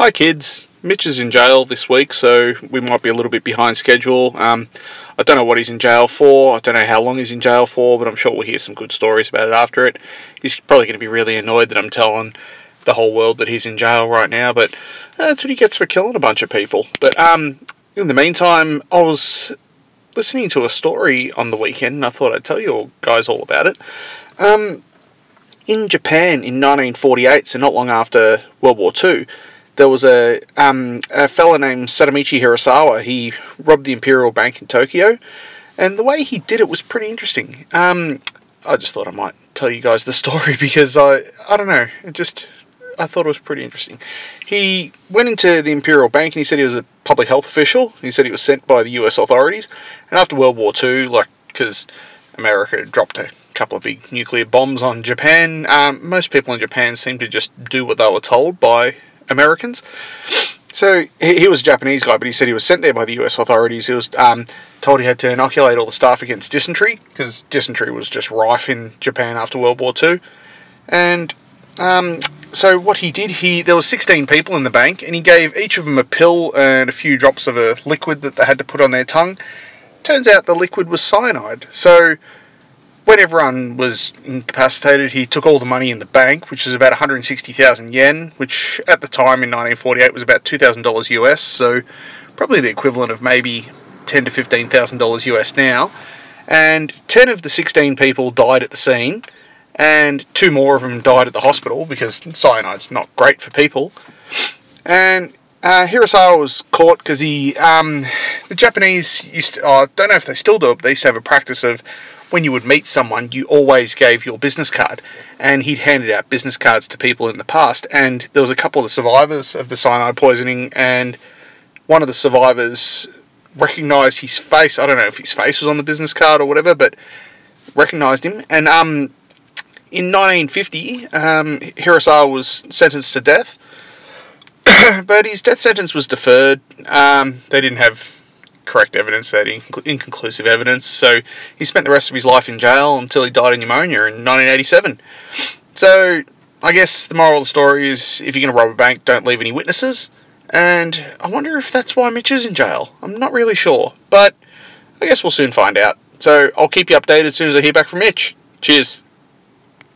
Hi, kids. Mitch is in jail this week, so we might be a little bit behind schedule. Um, I don't know what he's in jail for. I don't know how long he's in jail for, but I'm sure we'll hear some good stories about it after it. He's probably going to be really annoyed that I'm telling the whole world that he's in jail right now, but that's what he gets for killing a bunch of people. But um, in the meantime, I was listening to a story on the weekend, and I thought I'd tell you guys all about it. Um, in Japan in 1948, so not long after World War II, there was a um, a fella named Sadamichi Hirasawa. He robbed the Imperial Bank in Tokyo, and the way he did it was pretty interesting. Um, I just thought I might tell you guys the story because I I don't know, it just I thought it was pretty interesting. He went into the Imperial Bank and he said he was a public health official. He said he was sent by the U.S. authorities, and after World War II, like because America dropped a couple of big nuclear bombs on Japan, um, most people in Japan seemed to just do what they were told by Americans. So he, he, was a Japanese guy, but he said he was sent there by the U.S. authorities. He was um, told he had to inoculate all the staff against dysentery because dysentery was just rife in Japan after World War II. And um, so what he did, he there were 16 people in the bank, and he gave each of them a pill and a few drops of a liquid that they had to put on their tongue. Turns out the liquid was cyanide. So when everyone was incapacitated, he took all the money in the bank, which was about 160,000 yen, which at the time in 1948 was about $2,000 US, so probably the equivalent of maybe 10 to 15,000 dollars US now. And 10 of the 16 people died at the scene, and two more of them died at the hospital because cyanide's not great for people. And uh, Hirasawa was caught because he, um, the Japanese used to, oh, I don't know if they still do it, but they used to have a practice of when you would meet someone, you always gave your business card. And he'd handed out business cards to people in the past. And there was a couple of the survivors of the cyanide poisoning, and one of the survivors recognized his face. I don't know if his face was on the business card or whatever, but recognized him. And um, in 1950, um, Hirasawa was sentenced to death. but his death sentence was deferred. Um, they didn't have correct evidence, that inconclusive evidence. So he spent the rest of his life in jail until he died of pneumonia in 1987. So I guess the moral of the story is if you're going to rob a bank, don't leave any witnesses. And I wonder if that's why Mitch is in jail. I'm not really sure, but I guess we'll soon find out. So I'll keep you updated as soon as I hear back from Mitch. Cheers.